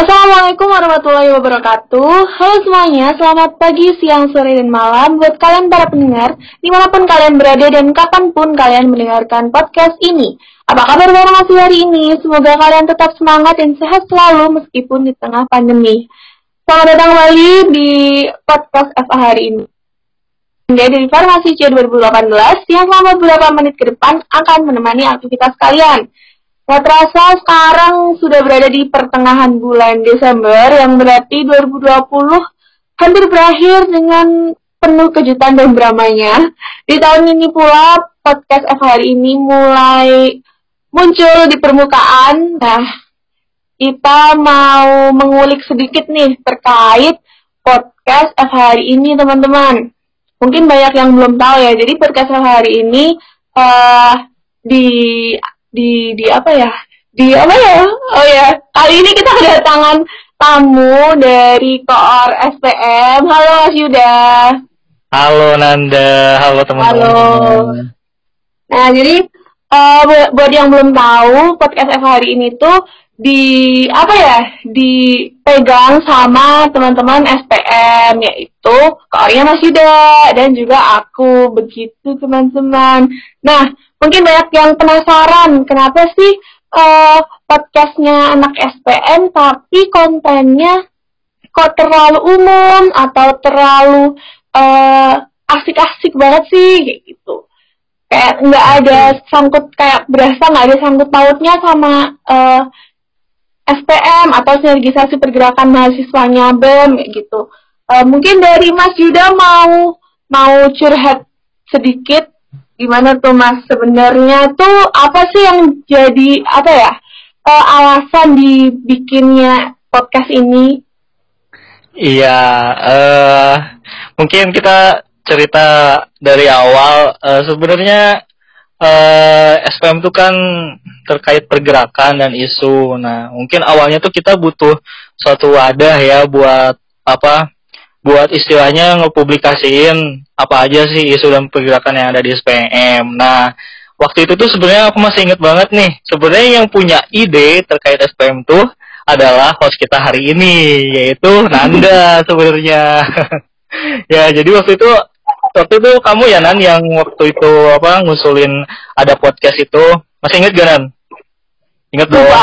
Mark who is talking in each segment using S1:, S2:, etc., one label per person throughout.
S1: Assalamualaikum warahmatullahi wabarakatuh Halo semuanya, selamat pagi, siang, sore, dan malam Buat kalian para pendengar Di mana pun kalian berada dan kapan pun kalian mendengarkan podcast ini Apa kabar bareng masih hari ini? Semoga kalian tetap semangat dan sehat selalu meskipun di tengah pandemi Selamat datang kembali di podcast FA hari ini dari Farmasi C 2018 yang selama beberapa menit ke depan akan menemani aktivitas kalian. Gak terasa sekarang sudah berada di pertengahan bulan Desember yang berarti 2020 hampir berakhir dengan penuh kejutan dan dramanya. Di tahun ini pula podcast F hari ini mulai muncul di permukaan. Nah, kita mau mengulik sedikit nih terkait podcast F hari ini teman-teman. Mungkin banyak yang belum tahu ya. Jadi podcast F hari ini uh, di di di apa ya? Di apa ya? Oh ya kali ini kita kedatangan tamu dari koor SPM halo Mas Yuda.
S2: Halo Nanda. Halo teman-teman.
S1: Halo. Nah jadi uh, buat yang belum tahu podcast F hari ini tuh di apa ya dipegang sama teman-teman SPM yaitu koornya Mas Yuda dan juga aku. Begitu teman-teman. Nah mungkin banyak yang penasaran kenapa sih uh, podcastnya anak SPM tapi kontennya kok terlalu umum atau terlalu uh, asik-asik banget sih kayak gitu. Kayak nggak ada sangkut kayak berasa nggak ada sangkut pautnya sama uh, SPM atau sinergisasi pergerakan mahasiswanya BEM gitu. Uh, mungkin dari Mas Yuda mau mau curhat sedikit gimana tuh mas sebenarnya tuh apa sih yang jadi apa ya uh, alasan dibikinnya podcast ini?
S2: Iya uh, mungkin kita cerita dari awal. Uh, sebenarnya uh, SPM itu kan terkait pergerakan dan isu nah mungkin awalnya tuh kita butuh suatu wadah ya buat apa buat istilahnya ngepublikasiin apa aja sih isu dan pergerakan yang ada di SPM. Nah, waktu itu tuh sebenarnya aku masih inget banget nih. Sebenarnya yang punya ide terkait SPM tuh adalah host kita hari ini, yaitu Nanda sebenarnya. ya, jadi waktu itu waktu itu kamu ya Nan yang waktu itu apa ngusulin ada podcast itu. Masih inget gak Nan? Ingat
S1: lupa.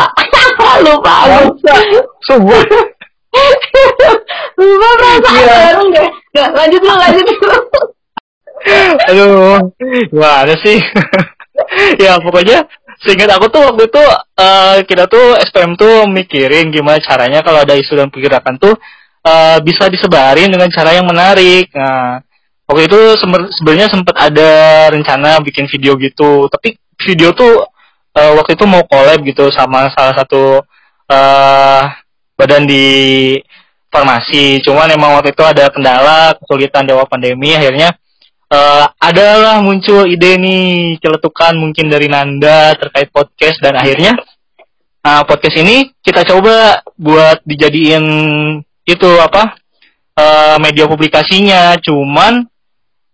S1: lupa. Lupa.
S2: Subuh.
S1: Lupa perasaan yeah. baru deh. Gak, lanjut dulu, lanjut dulu.
S2: Aduh, gimana sih? ya pokoknya seingat aku tuh waktu itu uh, kita tuh SPM tuh mikirin gimana caranya kalau ada isu dan pergerakan tuh uh, bisa disebarin dengan cara yang menarik. Nah, waktu itu sebenarnya sempat ada rencana bikin video gitu, tapi video tuh uh, waktu itu mau collab gitu sama salah satu uh, badan di farmasi. Cuman emang waktu itu ada kendala, kesulitan jawab pandemi, akhirnya uh, adalah muncul ide nih celetukan mungkin dari Nanda terkait podcast dan akhirnya uh, podcast ini kita coba buat dijadiin itu apa uh, media publikasinya. Cuman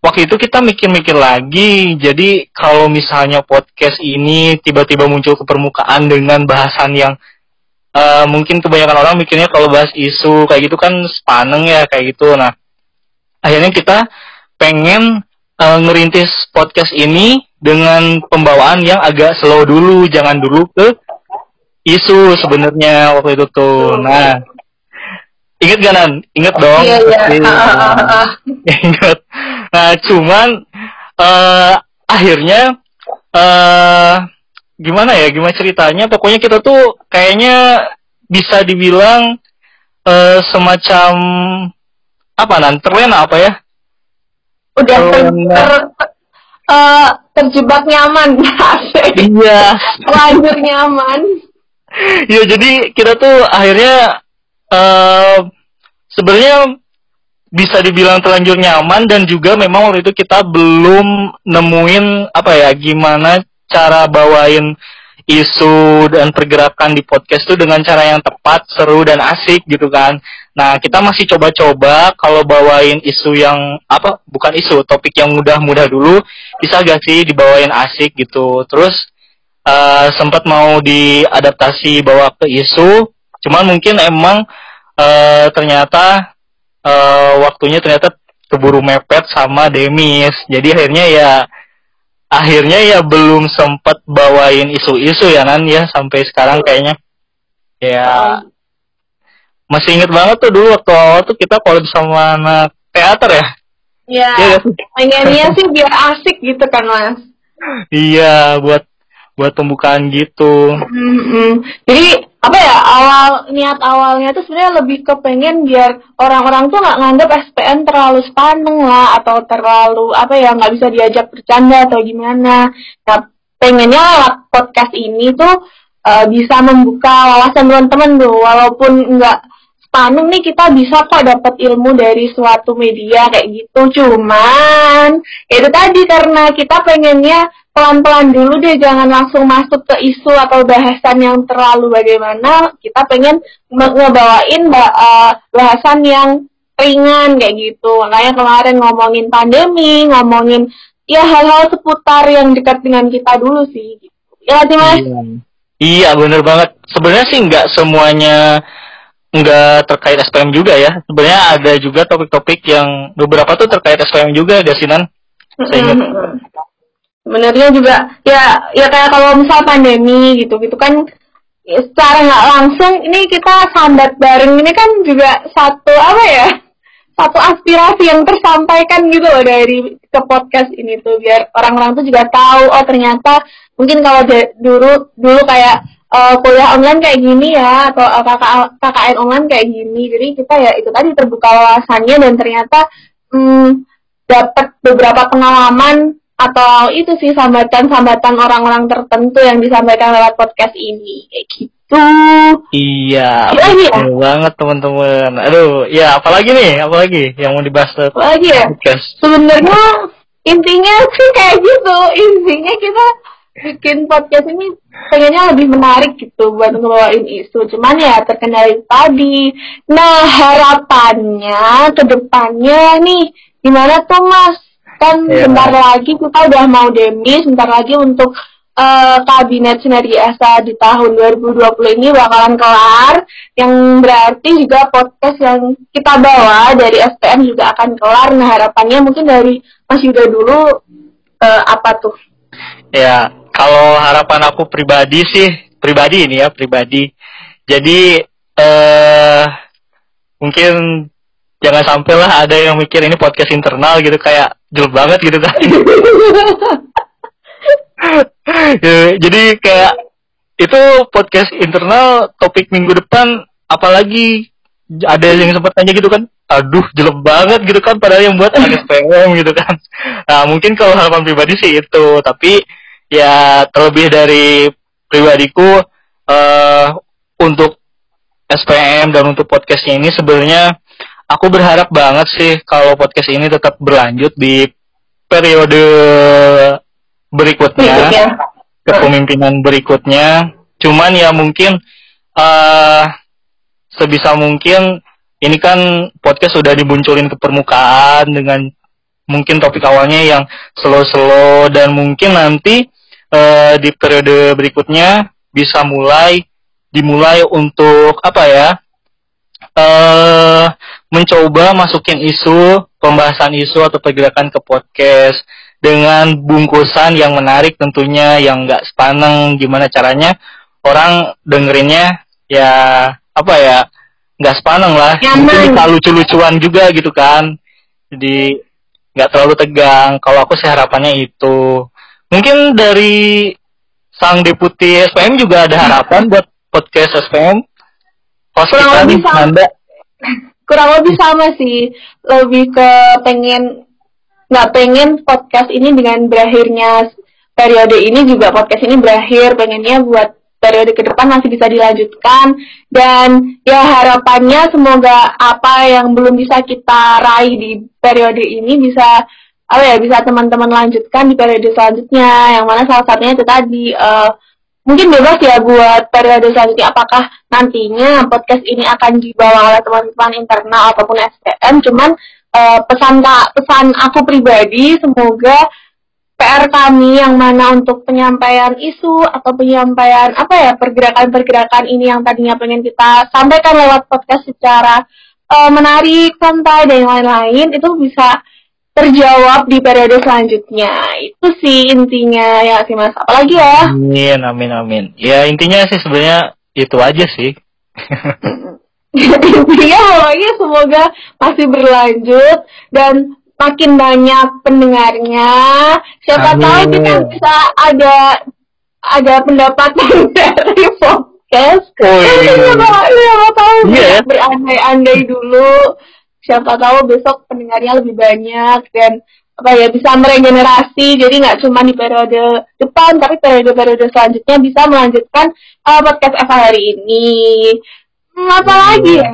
S2: waktu itu kita mikir-mikir lagi. Jadi kalau misalnya podcast ini tiba-tiba muncul ke permukaan dengan bahasan yang uh, mungkin kebanyakan orang mikirnya kalau bahas isu kayak gitu kan sepaneng ya kayak gitu. Nah, akhirnya kita pengen uh, ngerintis podcast ini dengan pembawaan yang agak slow dulu, jangan dulu ke isu sebenarnya waktu itu tuh. Nah, inget gak nan? Inget dong?
S1: Iya iya.
S2: inget. Nah, cuman uh, akhirnya uh, gimana ya gimana ceritanya? Pokoknya kita tuh kayaknya bisa dibilang uh, semacam apa nan terlena apa ya?
S1: Udah ter, ter, uh, terjebak nyaman.
S2: Iya.
S1: Lanjut nyaman.
S2: Iya jadi kita tuh akhirnya uh, sebenarnya bisa dibilang terlanjur nyaman dan juga memang waktu itu kita belum nemuin apa ya gimana cara bawain isu dan pergerakan di podcast itu dengan cara yang tepat, seru dan asik gitu kan. Nah, kita masih coba-coba kalau bawain isu yang apa? Bukan isu, topik yang mudah-mudah dulu, bisa gak sih dibawain asik gitu. Terus uh, sempat mau diadaptasi bawa ke isu, cuman mungkin emang uh, ternyata uh, waktunya ternyata keburu mepet sama Demis. Jadi akhirnya ya akhirnya ya belum sempat bawain isu-isu ya nan ya sampai sekarang kayaknya. Ya masih inget banget tuh dulu waktu awal tuh kita kalau sama anak teater ya?
S1: Iya, ya, pengennya sih biar asik gitu kan mas?
S2: Iya buat buat pembukaan gitu.
S1: Mm-hmm. jadi apa ya awal niat awalnya tuh sebenarnya lebih kepengen biar orang-orang tuh nggak nganggap SPN terlalu sepaneng lah atau terlalu apa ya nggak bisa diajak bercanda atau gimana. Nah pengennya lewat podcast ini tuh uh, bisa membuka wawasan teman-teman tuh. Walaupun nggak Panung nih kita bisa kok dapat ilmu dari suatu media kayak gitu. Cuman itu tadi karena kita pengennya pelan-pelan dulu deh jangan langsung masuk ke isu atau bahasan yang terlalu bagaimana. Kita pengen ngebawain uh, bahasan yang ringan kayak gitu. Makanya kemarin ngomongin pandemi ngomongin ya hal-hal seputar yang dekat dengan kita dulu sih ya sih mas?
S2: Iya, iya bener banget. Sebenarnya sih nggak semuanya nggak terkait SPM juga ya. Sebenarnya ada juga topik-topik yang beberapa tuh terkait SPM juga, Gasinan. Saya ingat.
S1: Sebenarnya juga ya ya kayak kalau misal pandemi gitu gitu kan ya, secara nggak langsung ini kita sambat bareng ini kan juga satu apa ya satu aspirasi yang tersampaikan gitu loh dari ke podcast ini tuh biar orang-orang tuh juga tahu oh ternyata mungkin kalau dulu dulu kayak uh, kuliah online kayak gini ya atau uh, KK, KKN online kayak gini jadi kita ya itu tadi terbuka wawasannya dan ternyata hmm, dapat beberapa pengalaman atau itu sih sambatan-sambatan orang-orang tertentu yang disampaikan lewat podcast ini. Kayak gitu.
S2: Iya ya? banget teman-teman. Aduh ya apalagi nih? Apalagi yang mau dibahas
S1: apalagi ya? sebenarnya intinya sih kayak gitu. Intinya kita bikin podcast ini pengennya lebih menarik gitu buat ngebawain isu. Cuman ya terkendali tadi. Nah harapannya ke depannya nih gimana tuh mas kan yeah. bentar lagi kita udah mau demis bentar lagi untuk uh, kabinet sinergi esa di tahun 2020 ini bakalan kelar yang berarti juga podcast yang kita bawa dari SPM juga akan kelar. Nah harapannya mungkin dari Mas Yuda dulu uh, apa tuh?
S2: Ya kalau harapan aku pribadi sih pribadi ini ya pribadi. Jadi eh mungkin jangan sampai lah ada yang mikir ini podcast internal gitu kayak jelek banget gitu kan. Jadi kayak itu podcast internal topik minggu depan apalagi ada yang sempat tanya gitu kan aduh jelek banget gitu kan padahal yang buat anak PM gitu kan. Nah mungkin kalau harapan pribadi sih itu tapi ya terlebih dari pribadiku uh, untuk SPM dan untuk podcastnya ini sebenarnya aku berharap banget sih kalau podcast ini tetap berlanjut di periode berikutnya ya. kepemimpinan berikutnya cuman ya mungkin uh, sebisa mungkin ini kan podcast sudah dimunculin ke permukaan dengan mungkin topik awalnya yang slow-slow dan mungkin nanti uh, di periode berikutnya bisa mulai dimulai untuk apa ya uh, mencoba masukin isu pembahasan isu atau pergerakan ke podcast dengan bungkusan yang menarik tentunya yang nggak sepaneng gimana caranya orang dengerinnya ya apa ya nggak sepaneng lah Nyaman. mungkin bisa lucu-lucuan juga gitu kan jadi nggak terlalu tegang kalau aku sih harapannya itu Mungkin dari sang deputi SPM juga ada harapan buat podcast SPM.
S1: Host kurang sama. Nanda. Kurang lebih sama sih. Lebih ke pengen nggak pengen podcast ini dengan berakhirnya periode ini juga podcast ini berakhir. Pengennya buat periode ke depan masih bisa dilanjutkan dan ya harapannya semoga apa yang belum bisa kita raih di periode ini bisa apa ya bisa teman-teman lanjutkan di periode selanjutnya yang mana salah satunya itu tadi uh, mungkin bebas ya buat periode selanjutnya. Apakah nantinya podcast ini akan dibawa oleh teman-teman internal ataupun SPM cuman uh, pesan pesan aku pribadi semoga PR kami yang mana untuk penyampaian isu atau penyampaian apa ya pergerakan-pergerakan ini yang tadinya pengen kita sampaikan lewat podcast secara uh, menarik, santai dan lain-lain itu bisa terjawab di periode selanjutnya. Itu sih intinya ya sih Mas. Apalagi ya?
S2: Amin, amin, amin. Ya intinya sih sebenarnya itu aja sih.
S1: intinya pokoknya semoga masih berlanjut dan makin banyak pendengarnya. Siapa Amin. tahu kita bisa ada ada pendapatan dari podcast. Oh iya. Siapa, siapa tahu yeah. berandai-andai dulu. Siapa tahu besok pendengarnya lebih banyak dan apa ya bisa meregenerasi jadi nggak cuma di periode depan tapi periode-periode selanjutnya bisa melanjutkan uh, podcast Eva hari ini. Hmm, apa hmm. lagi ya?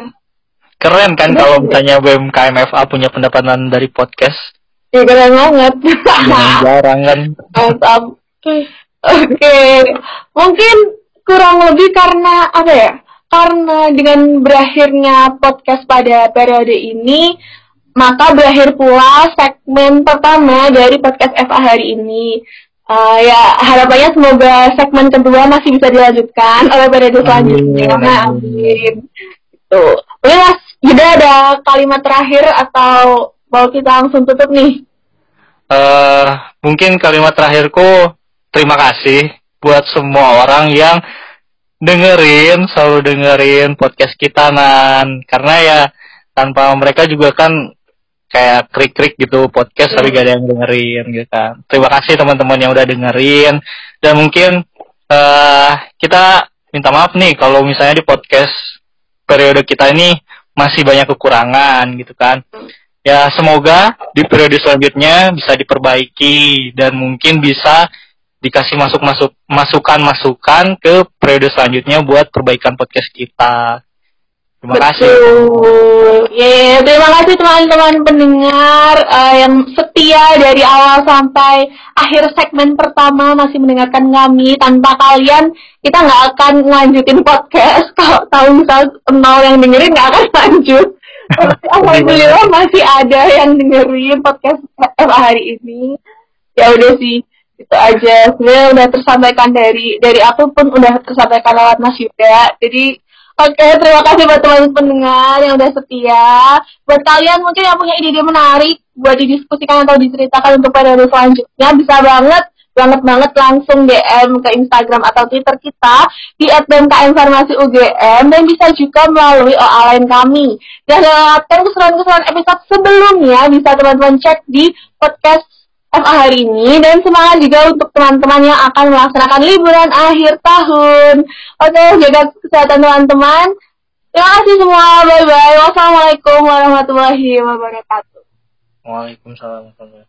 S2: Keren kan Keren. kalau misalnya BMKMFA punya pendapatan dari podcast.
S1: Ya keren banget.
S2: jarang kan.
S1: Mantap. Oke, okay. mungkin kurang lebih karena apa ya? Karena dengan berakhirnya podcast pada periode ini, maka berakhir pula segmen pertama dari podcast FA hari ini. Uh, ya harapannya semoga segmen kedua masih bisa dilanjutkan oleh periode selanjutnya. Amin. Amin. Tuh. Oke mas, Yuda ada kalimat terakhir atau mau kita langsung tutup nih?
S2: Uh, mungkin kalimat terakhirku terima kasih buat semua orang yang dengerin, selalu dengerin podcast kita nan. Karena ya tanpa mereka juga kan kayak krik-krik gitu podcast tapi gak ada yang dengerin gitu kan. Terima kasih teman-teman yang udah dengerin dan mungkin uh, kita minta maaf nih kalau misalnya di podcast periode kita ini masih banyak kekurangan gitu kan. Ya semoga di periode selanjutnya bisa diperbaiki dan mungkin bisa dikasih masuk masuk masukan masukan ke periode selanjutnya buat perbaikan podcast kita. Terima Betul. kasih.
S1: Yeah, terima kasih teman-teman pendengar uh, yang setia dari awal sampai akhir segmen pertama masih mendengarkan kami. Tanpa kalian kita nggak akan lanjutin podcast. Kalau tahu misal nol yang dengerin nggak akan lanjut. Alhamdulillah masih ada yang dengerin podcast hari ini. Ya udah sih itu aja sebenarnya udah tersampaikan dari dari aku pun udah tersampaikan lewat Mas Yuda jadi Oke, terima kasih buat teman-teman pendengar yang udah setia. Buat kalian mungkin yang punya ide-ide menarik buat didiskusikan atau diceritakan untuk periode selanjutnya, bisa banget banget banget langsung DM ke Instagram atau Twitter kita di @bmkm Farmasi UGM dan bisa juga melalui OA lain kami. Dan lewatkan keseruan-keseruan episode sebelumnya bisa teman-teman cek di podcast FA hari ini dan semangat juga untuk teman-teman yang akan melaksanakan liburan akhir tahun. Oke, jaga kesehatan teman-teman. Terima kasih semua. Bye bye. Wassalamualaikum warahmatullahi wabarakatuh.
S2: Waalaikumsalam warahmatullahi wabarakatuh.